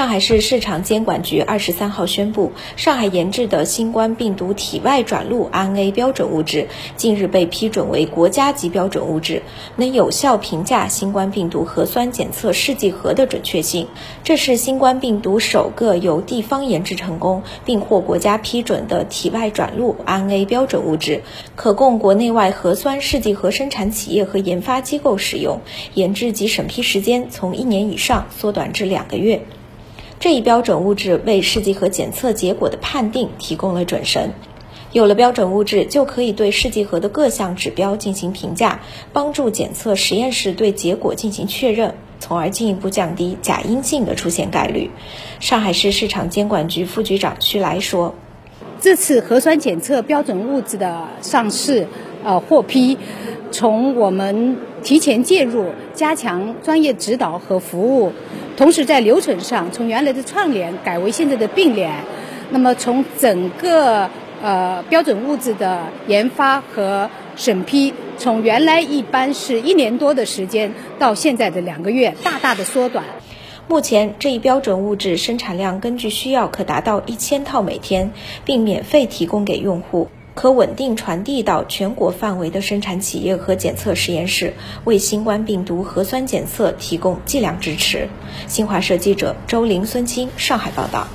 上海市市场监管局二十三号宣布，上海研制的新冠病毒体外转录 RNA 标准物质近日被批准为国家级标准物质，能有效评价新冠病毒核酸检测试剂盒的准确性。这是新冠病毒首个由地方研制成功并获国家批准的体外转录 RNA 标准物质，可供国内外核酸试剂盒生产企业和研发机构使用。研制及审批时间从一年以上缩短至两个月。这一标准物质为试剂盒检测结果的判定提供了准绳。有了标准物质，就可以对试剂盒的各项指标进行评价，帮助检测实验室对结果进行确认，从而进一步降低假阴性的出现概率。上海市市场监管局副局长徐来说：“这次核酸检测标准物质的上市，呃，获批，从我们提前介入，加强专业指导和服务。”同时，在流程上，从原来的串联改为现在的并联。那么，从整个呃标准物质的研发和审批，从原来一般是一年多的时间，到现在的两个月，大大的缩短。目前，这一标准物质生产量根据需要可达到一千套每天，并免费提供给用户。可稳定传递到全国范围的生产企业和检测实验室，为新冠病毒核酸检测提供计量支持。新华社记者周林、孙青上海报道。